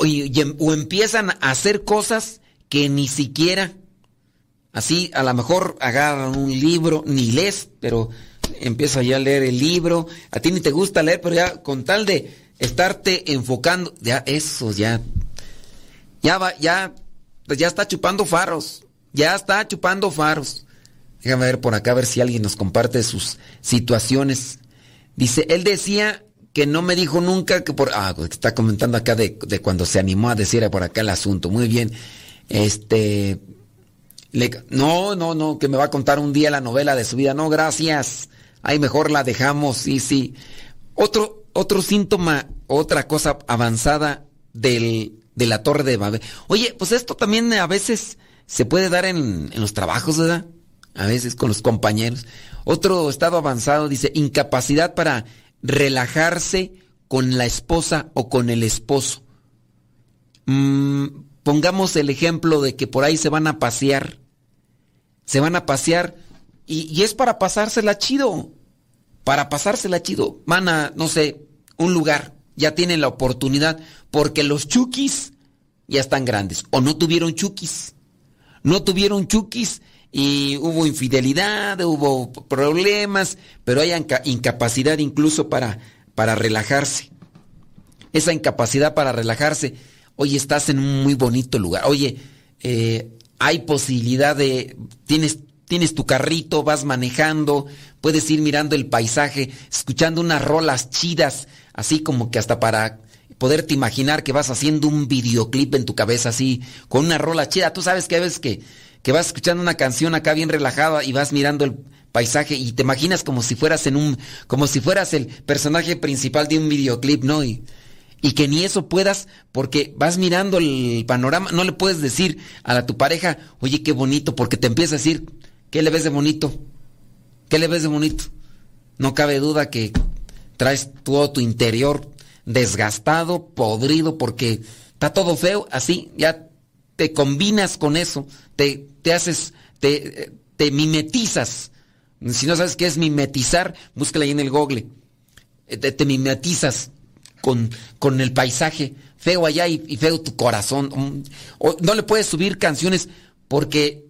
[SPEAKER 3] o empiezan a hacer cosas que ni siquiera, así a lo mejor agarran un libro, ni lees, pero empieza ya a leer el libro, a ti ni te gusta leer, pero ya con tal de estarte enfocando, ya eso ya, ya va, ya, pues ya está chupando faros, ya está chupando faros. Déjame ver por acá, a ver si alguien nos comparte sus situaciones. Dice, él decía que no me dijo nunca que por... Ah, pues, está comentando acá de, de cuando se animó a decir por acá el asunto. Muy bien. Este... no, no, no, que me va a contar un día la novela de su vida. No, gracias. Ahí mejor la dejamos, sí, sí. Otro, otro síntoma, otra cosa avanzada del, de la torre de Babel. Oye, pues esto también a veces se puede dar en, los trabajos, ¿verdad? A veces con los compañeros. Otro estado avanzado dice incapacidad para relajarse con la esposa o con el esposo. Mm, pongamos el ejemplo de que por ahí se van a pasear. Se van a pasear y, es para pasársela chido. Para pasársela chido. Van a, no sé, un lugar. Ya tienen la oportunidad. Porque los chukis ya están grandes. O no tuvieron chukis. No tuvieron chukis y hubo infidelidad, hubo problemas, pero hay incapacidad incluso para, para relajarse. Esa incapacidad para relajarse. Oye, estás en un muy bonito lugar. Oye, eh, hay posibilidad de... Tienes tienes tu carrito, vas manejando, puedes ir mirando el paisaje, escuchando unas rolas chidas, así como que hasta para poderte imaginar que vas haciendo un videoclip en tu cabeza así, con una rola chida. Tú sabes que a veces que, que vas escuchando una canción acá bien relajada y vas mirando el paisaje y te imaginas como si fueras en un, como si fueras el personaje principal de un videoclip, ¿no? Y, y que ni eso puedas porque vas mirando el panorama, no le puedes decir a, la, tu pareja, oye, qué bonito, porque te empieza a decir, ¿Qué le ves de bonito? ¿Qué le ves de bonito? No cabe duda que traes todo tu interior desgastado, podrido, porque está todo feo, así, ya te combinas con eso, te, te haces, te, te mimetizas Si no sabes qué es mimetizar, búscala ahí en el google. Eh, Te, te mimetizas con, con el paisaje. Feo allá y, feo tu corazón. Mm, no le puedes subir canciones porque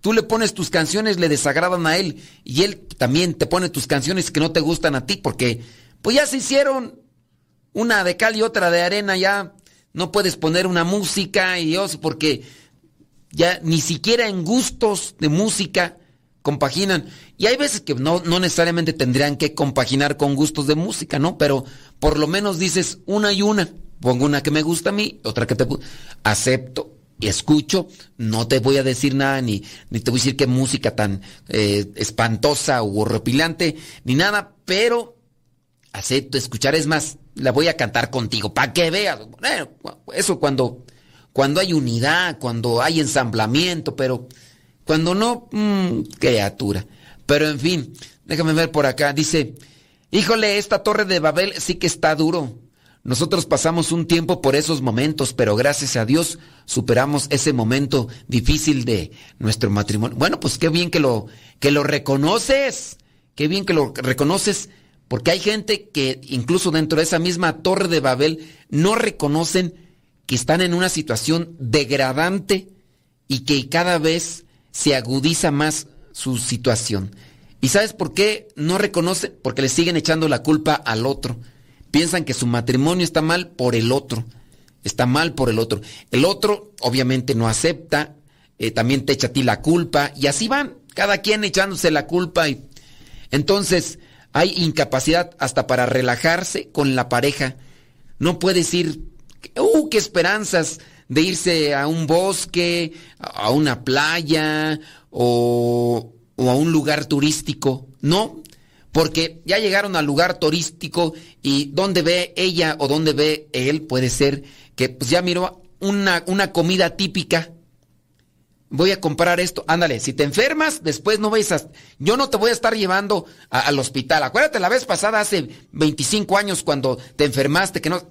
[SPEAKER 3] tú le pones tus canciones, le desagradan a él. Y él también te pone tus canciones que no te gustan a ti porque pues ya se hicieron una de cal y otra de arena ya. No puedes poner una música y eso porque ya ni siquiera en gustos de música compaginan. Y hay veces que no, no necesariamente tendrían que compaginar con gustos de música, ¿no? Pero por lo menos dices una y una. Pongo una que me gusta a mí, otra que te... Acepto y escucho, no te voy a decir nada, ni, ni te voy a decir qué música tan eh, espantosa o horripilante, ni nada, pero acepto escuchar. Es más, la voy a cantar contigo, para que veas. Eso cuando, cuando hay unidad, cuando hay ensamblamiento, pero cuando no, mm, criatura. Pero en fin, déjame ver por acá. Dice, híjole, esta torre de Babel sí que está duro. Nosotros pasamos un tiempo por esos momentos, pero gracias a Dios superamos ese momento difícil de nuestro matrimonio. Bueno, pues qué bien que lo, que lo reconoces. Qué bien que lo reconoces. Porque hay gente que incluso dentro de esa misma torre de Babel no reconocen que están en una situación degradante y que cada vez se agudiza más su situación. ¿Y sabes por qué no reconocen? Porque le siguen echando la culpa al otro. Piensan que su matrimonio está mal por el otro. Está mal por el otro. El otro obviamente no acepta, eh, también te echa a ti la culpa y así van, cada quien echándose la culpa. Y... Entonces hay incapacidad hasta para relajarse con la pareja. No puedes ir, ¡uh, qué esperanzas! de irse a un bosque, a una playa o, a un lugar turístico. No, porque ya llegaron al lugar turístico y donde ve ella o donde ve él puede ser que pues ya miró una, una comida típica. Voy a comprar esto. Ándale, si te enfermas, después no vais a... Yo no te voy a estar llevando al hospital. Acuérdate la vez pasada, hace 25 años, cuando te enfermaste, que no...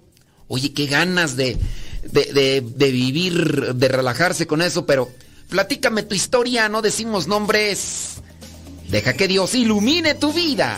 [SPEAKER 3] Oye, qué ganas de, de- de vivir, de relajarse con eso, pero platícame tu historia, no decimos nombres. Deja que Dios ilumine tu vida.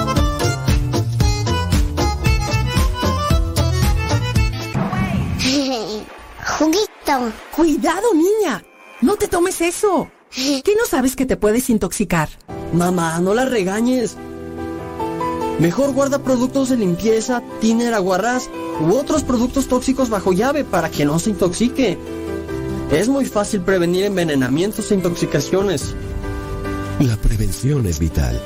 [SPEAKER 16] Juguito. Cuidado, niña. No te tomes eso. ¿Qué no sabes que te puedes intoxicar?
[SPEAKER 17] Mamá, no la regañes. Mejor guarda productos de limpieza, tiner, aguarrás u otros productos tóxicos bajo llave para que no se intoxique. Es muy fácil prevenir envenenamientos e intoxicaciones.
[SPEAKER 13] La prevención es vital.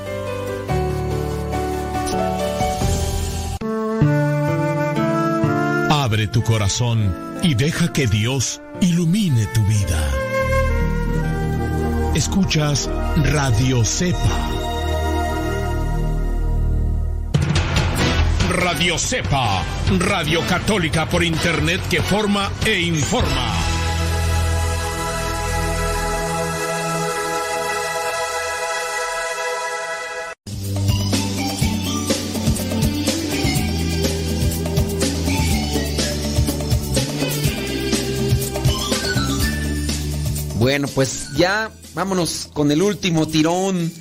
[SPEAKER 12] Abre tu corazón y deja que Dios ilumine tu vida. Escuchas Radio Cepa. Radio Cepa, Radio Católica por Internet que forma e informa.
[SPEAKER 3] Bueno, pues ya vámonos con el último tirón.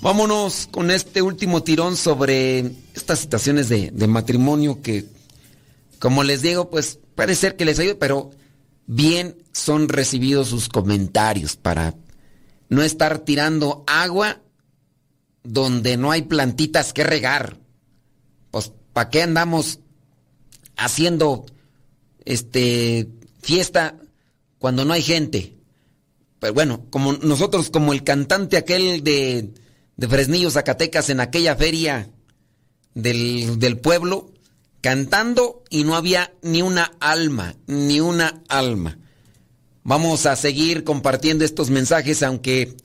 [SPEAKER 3] Vámonos con este último tirón sobre estas situaciones de, matrimonio que, como les digo, pues puede ser que les ayude, pero bien son recibidos sus comentarios para no estar tirando agua donde no hay plantitas que regar. Pues, ¿para qué andamos haciendo este fiesta cuando no hay gente? Pero bueno, como nosotros, como el cantante aquel de, de Fresnillo, Zacatecas, en aquella feria, del, del pueblo cantando y no había ni una alma, ni una alma. Vamos a seguir compartiendo estos mensajes, aunque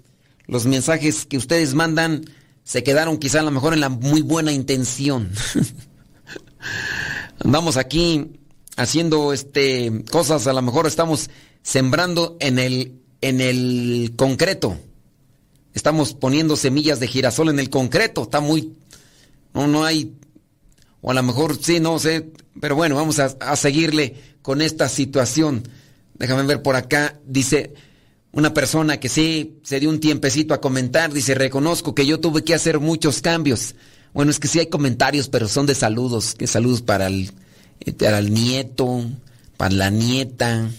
[SPEAKER 3] los mensajes que ustedes mandan se quedaron quizá a lo mejor en la muy buena intención. Andamos aquí haciendo este cosas, a lo mejor estamos sembrando en el en el concreto. Estamos poniendo semillas de girasol en el concreto, está muy no no hay o a lo mejor sí, no sé, pero bueno, vamos a, a seguirle con esta situación. Déjame ver por acá, dice una persona que sí se dio un tiempecito a comentar, dice, reconozco que yo tuve que hacer muchos cambios. Bueno, es que sí hay comentarios, pero son de saludos, que saludos para el, eh, para el nieto, para la nieta.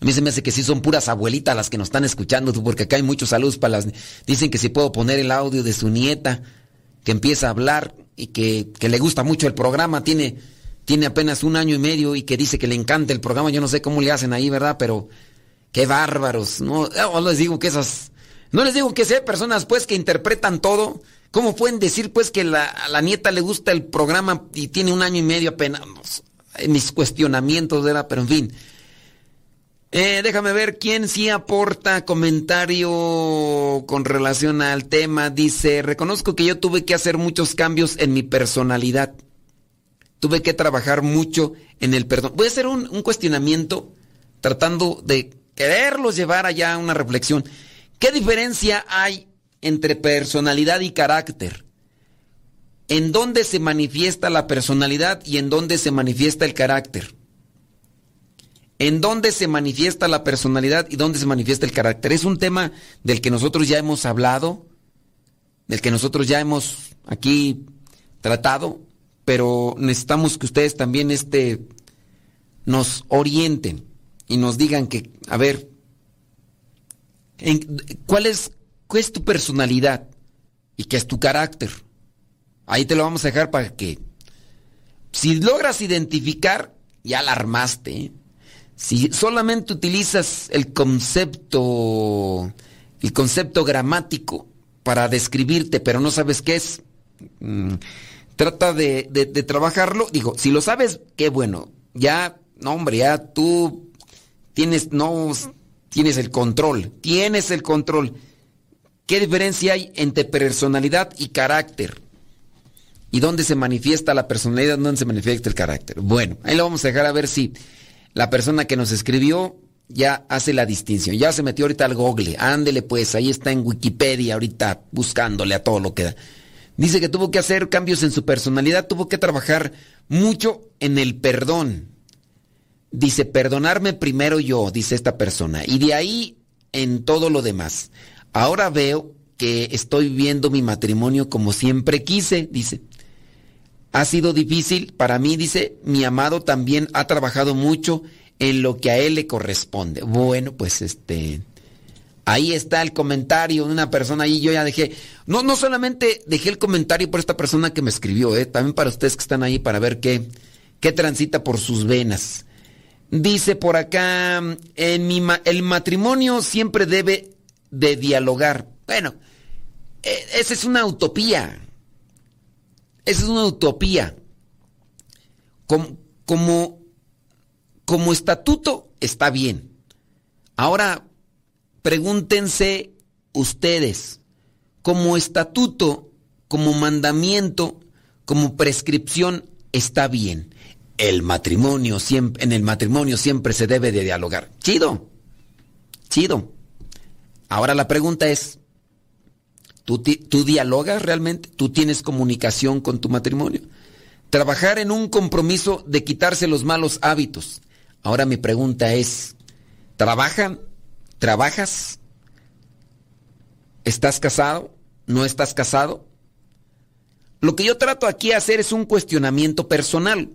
[SPEAKER 3] A mí se me hace que sí son puras abuelitas las que nos están escuchando, porque acá hay muchos saludos para las... Dicen que si puedo poner el audio de su nieta, que empieza a hablar y que, que le gusta mucho el programa, tiene, tiene apenas un año y medio y que dice que le encanta el programa, yo no sé cómo le hacen ahí, ¿verdad? Pero qué bárbaros, no, no les digo que esas... No les digo que sean personas pues que interpretan todo. ¿Cómo pueden decir pues que la, a la nieta le gusta el programa y tiene un año y medio apenas? Mis cuestionamientos, ¿verdad? Pero en fin. Eh, déjame ver quién sí aporta comentario con relación al tema. Dice, reconozco que yo tuve que hacer muchos cambios en mi personalidad. Tuve que trabajar mucho en el perdón. Voy a hacer un, un cuestionamiento tratando de quererlos llevar allá a una reflexión. ¿Qué diferencia hay entre personalidad y carácter? ¿En dónde se manifiesta la personalidad y en dónde se manifiesta el carácter? ¿En dónde se manifiesta la personalidad y dónde se manifiesta el carácter? Es un tema del que nosotros ya hemos hablado, del que nosotros ya hemos aquí tratado, pero necesitamos que ustedes también este, nos orienten y nos digan que, a ver, en, ¿cuál, es, ¿cuál es tu personalidad y qué es tu carácter? Ahí te lo vamos a dejar para que, si logras identificar, ya la armaste. ¿eh? Si solamente utilizas el concepto, el concepto gramático para describirte, pero no sabes qué es, mmm, trata de, de, de, trabajarlo. Digo, si lo sabes, qué bueno. Ya, no hombre, ya tú tienes, no, tienes el control, tienes el control. ¿Qué diferencia hay entre personalidad y carácter? ¿Y dónde se manifiesta la personalidad? ¿Dónde se manifiesta el carácter? Bueno, ahí lo vamos a dejar a ver si la persona que nos escribió ya hace la distinción. Ya se metió ahorita al Google. Ándele pues, ahí está en Wikipedia ahorita buscándole a todo lo que da. Dice que tuvo que hacer cambios en su personalidad, tuvo que trabajar mucho en el perdón. Dice, perdonarme primero yo, dice esta persona, y de ahí en todo lo demás. Ahora veo que estoy viviendo mi matrimonio como siempre quise, dice. Ha sido difícil para mí, dice, mi amado también ha trabajado mucho en lo que a él le corresponde. Bueno, pues este, ahí está el comentario de una persona ahí, yo ya dejé, no, no solamente dejé el comentario por esta persona que me escribió, eh, también para ustedes que están ahí para ver qué, qué transita por sus venas. Dice por acá, el matrimonio siempre debe de dialogar. Bueno, esa es una utopía. Esa es una utopía. Como, como, como estatuto está bien. Ahora, pregúntense ustedes, como estatuto, como mandamiento, como prescripción, está bien. El matrimonio siempre, en el matrimonio siempre se debe de dialogar. Chido. Chido. Ahora la pregunta es, ¿tú, ¿tú dialogas realmente? ¿Tú tienes comunicación con tu matrimonio? Trabajar en un compromiso de quitarse los malos hábitos. Ahora mi pregunta es, ¿trabajan? ¿Trabajas? ¿Estás casado? ¿No estás casado? Lo que yo trato aquí hacer es un cuestionamiento personal.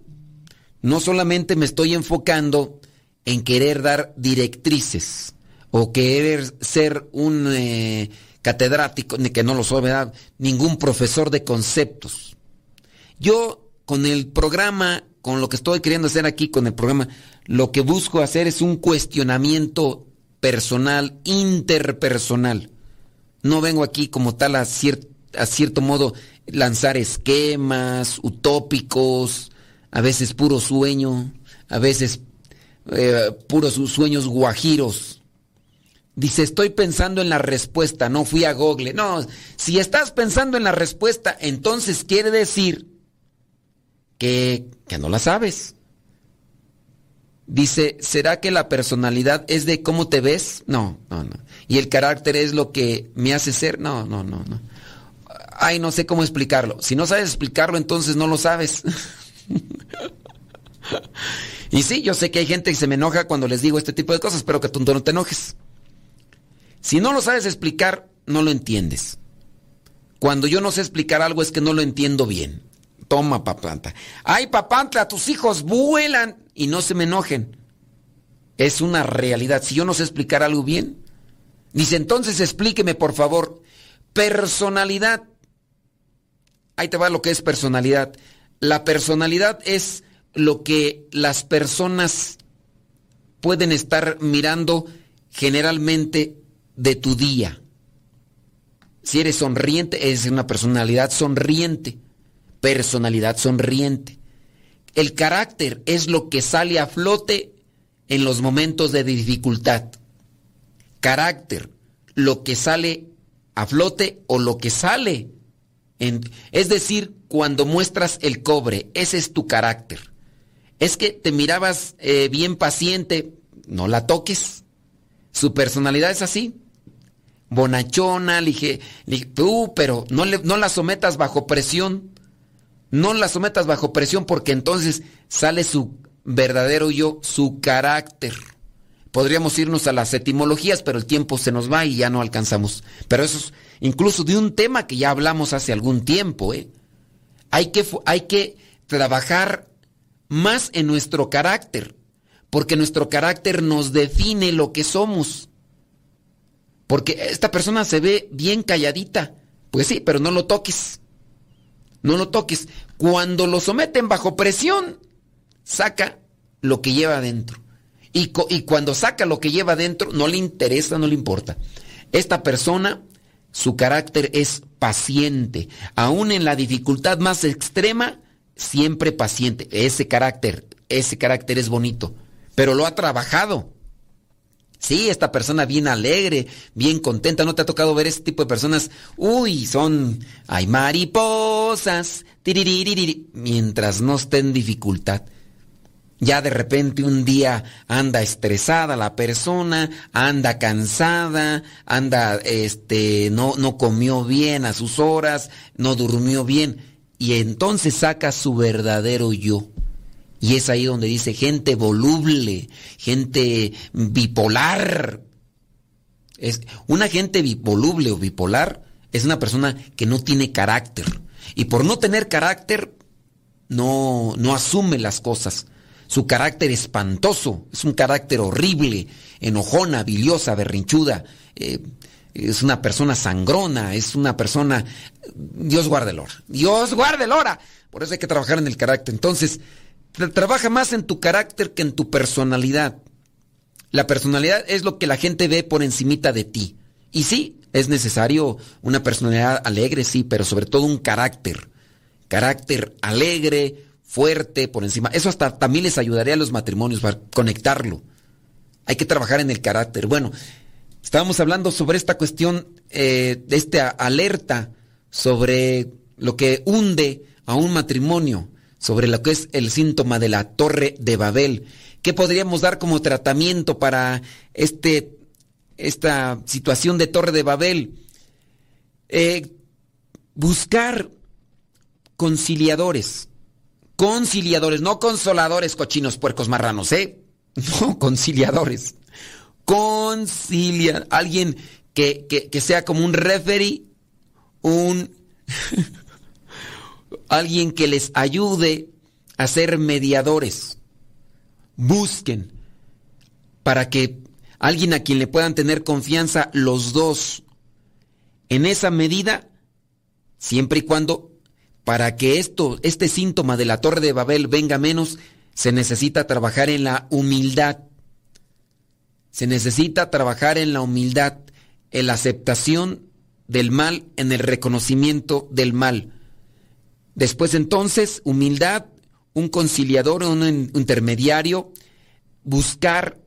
[SPEAKER 3] No solamente me estoy enfocando en querer dar directrices o querer ser un eh, catedrático, ni que no lo soy, ¿verdad? Ningún profesor de conceptos. Yo con el programa, con lo que estoy queriendo hacer aquí con el programa, lo que busco hacer es un cuestionamiento personal, interpersonal. No vengo aquí como tal a, a cierto modo lanzar esquemas utópicos, a veces puro sueño, a veces eh, puros sueños guajiros. Dice, estoy pensando en la respuesta, no fui a Google. No, si estás pensando en la respuesta, entonces quiere decir que, que no la sabes. Dice, ¿será que la personalidad es de cómo te ves? No, no, no. ¿Y el carácter es lo que me hace ser? No, no, no, no. Ay, no sé cómo explicarlo. Si no sabes explicarlo, entonces no lo sabes. y sí, yo sé que hay gente que se me enoja cuando les digo este tipo de cosas, pero que tú no te enojes. Si no lo sabes explicar, no lo entiendes. Cuando yo no sé explicar algo es que no lo entiendo bien. Toma, papanta. Ay, papanta, tus hijos vuelan y no se me enojen. Es una realidad. Si yo no sé explicar algo bien, dice entonces explíqueme por favor. Personalidad. Ahí te va lo que es personalidad. La personalidad es lo que las personas pueden estar mirando generalmente de tu día. Si eres sonriente, es una personalidad sonriente personalidad sonriente. El carácter es lo que sale a flote en los momentos de dificultad. Carácter, lo que sale a flote o lo que sale. Es decir, cuando muestras el cobre, ese es tu carácter. Es que te mirabas eh, bien paciente, no la toques. Su personalidad es así. Bonachona, dije, tú, pero no, le, no la sometas bajo presión. No la sometas bajo presión porque entonces sale su verdadero yo, su carácter. Podríamos irnos a las etimologías, pero el tiempo se nos va y ya no alcanzamos. Pero eso es incluso de un tema que ya hablamos hace algún tiempo. ¿eh? Hay, que, hay que trabajar más en nuestro carácter, porque nuestro carácter nos define lo que somos. Porque esta persona se ve bien calladita. Pues sí, pero no lo toques no lo toques. Cuando lo someten bajo presión, saca lo que lleva adentro. Y, cuando saca lo que lleva adentro, no le interesa, no le importa. Esta persona, su carácter es paciente. Aún en la dificultad más extrema, siempre paciente. Ese carácter, ese carácter es bonito. Pero lo ha trabajado. Sí, esta persona bien alegre, bien contenta. ¿No te ha tocado ver ese tipo de personas? Uy, son, hay mariposas, mientras no esté en dificultad. Ya de repente un día anda estresada la persona, anda cansada, anda, este, no, no comió bien a sus horas, no durmió bien. Y entonces saca su verdadero yo. Y es ahí donde dice gente voluble, gente bipolar. Es, una gente voluble o bipolar es una persona que no tiene carácter. Y por no tener carácter, no, no asume las cosas. Su carácter espantoso, es un carácter horrible, enojona, biliosa, berrinchuda. Eh, es una persona sangrona, es una persona... Dios guarde el hora. Dios guarde el hora. Por eso hay que trabajar en el carácter. Entonces, Trabaja más en tu carácter que en tu personalidad. La personalidad es lo que la gente ve por encimita de ti. Y sí, es necesario una personalidad alegre, sí, pero sobre todo un carácter. Carácter alegre, fuerte, por encima. Eso hasta también les ayudaría a los matrimonios para conectarlo. Hay que trabajar en el carácter. Bueno, estábamos hablando sobre esta cuestión eh, de esta alerta sobre lo que hunde a un matrimonio sobre lo que es el síntoma de la torre de Babel. ¿Qué podríamos dar como tratamiento para este, esta situación de torre de Babel? Eh, buscar conciliadores. Conciliadores, no consoladores, cochinos, puercos, marranos, ¿eh? No, conciliadores. Concilia. Alguien que, que, que sea como un referee, un alguien que les ayude a ser mediadores. Busquen para que alguien a quien le puedan tener confianza los dos. En esa medida, siempre y cuando para que esto, este síntoma de la Torre de Babel venga menos, se necesita trabajar en la humildad. Se necesita trabajar en la humildad, en la aceptación del mal, en el reconocimiento del mal
[SPEAKER 18] Después entonces, humildad, un conciliador, un in- intermediario, buscar,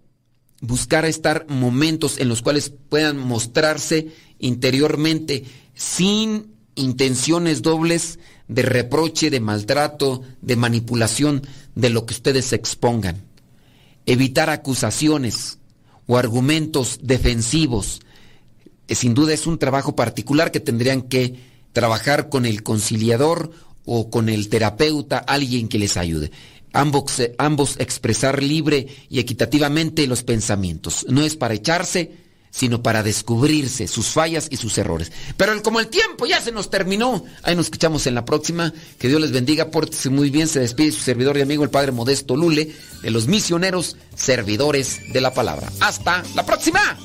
[SPEAKER 18] buscar estar momentos en los cuales puedan mostrarse interiormente sin intenciones dobles de reproche, de maltrato, de manipulación de lo que ustedes expongan. Evitar acusaciones o argumentos defensivos. Eh, Sin duda es un trabajo particular que tendrían que trabajar con el conciliador o con el terapeuta, alguien que les ayude. Ambos, eh, ambos expresar libre y equitativamente los pensamientos. No es para echarse, sino para descubrirse sus fallas y sus errores. Pero como el tiempo ya se nos terminó, ahí nos escuchamos en la próxima. Que Dios les bendiga, pórtese muy bien. Se despide su servidor y amigo, el Padre Modesto Lule, de los misioneros servidores de la palabra. Hasta la próxima.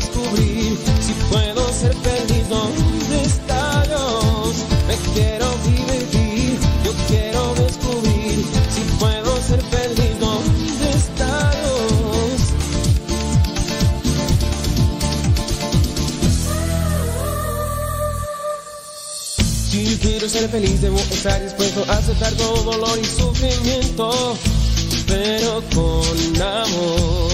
[SPEAKER 7] Descubrir si puedo ser feliz. ¿Dónde está Dios? Me quiero divertir, yo quiero descubrir si puedo ser feliz. ¿Dónde está Dios? Si quiero ser feliz, debo estar dispuesto a aceptar todo dolor y sufrimiento, pero con amor.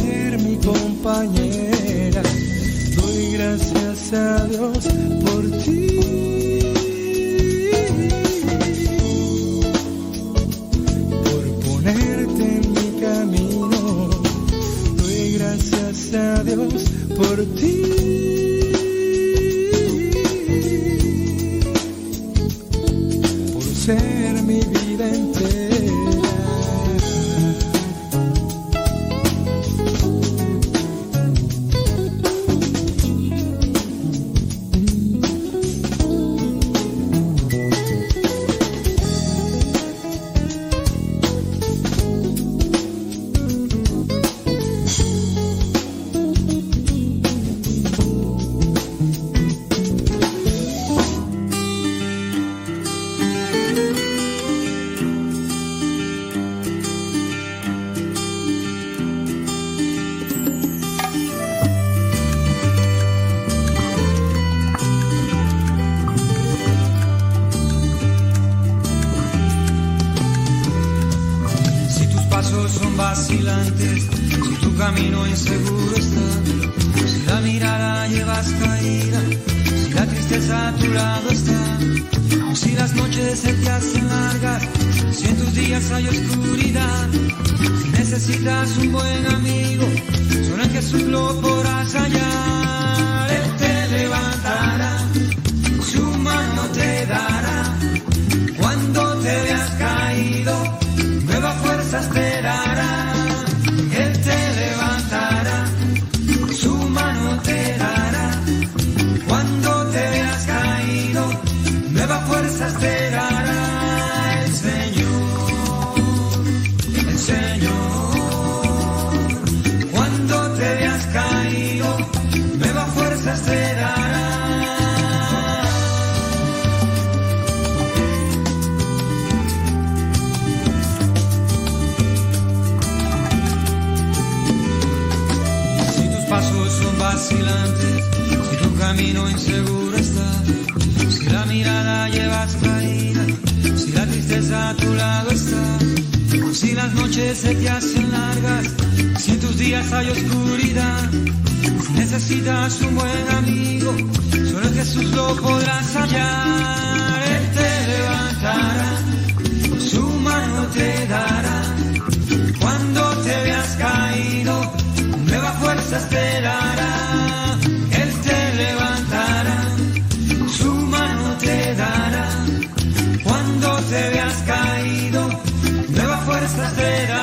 [SPEAKER 19] ser mi compañera. Doy gracias a Dios por ti. Por ponerte en mi camino. Doy gracias a Dios por ti.
[SPEAKER 6] son vacilantes y tu camino inseguro está. Si la mirada llevas caída, si la tristeza a tu lado está, si las noches se te hacen largas, si en tus días hay oscuridad, si necesitas un buen amigo, solo Jesús lo podrás hallar. Él te levantará, su mano te dará cuando te veas caído te dará. Él te levantará, su mano te dará. Cuando te veas caído, nuevas fuerzas te dará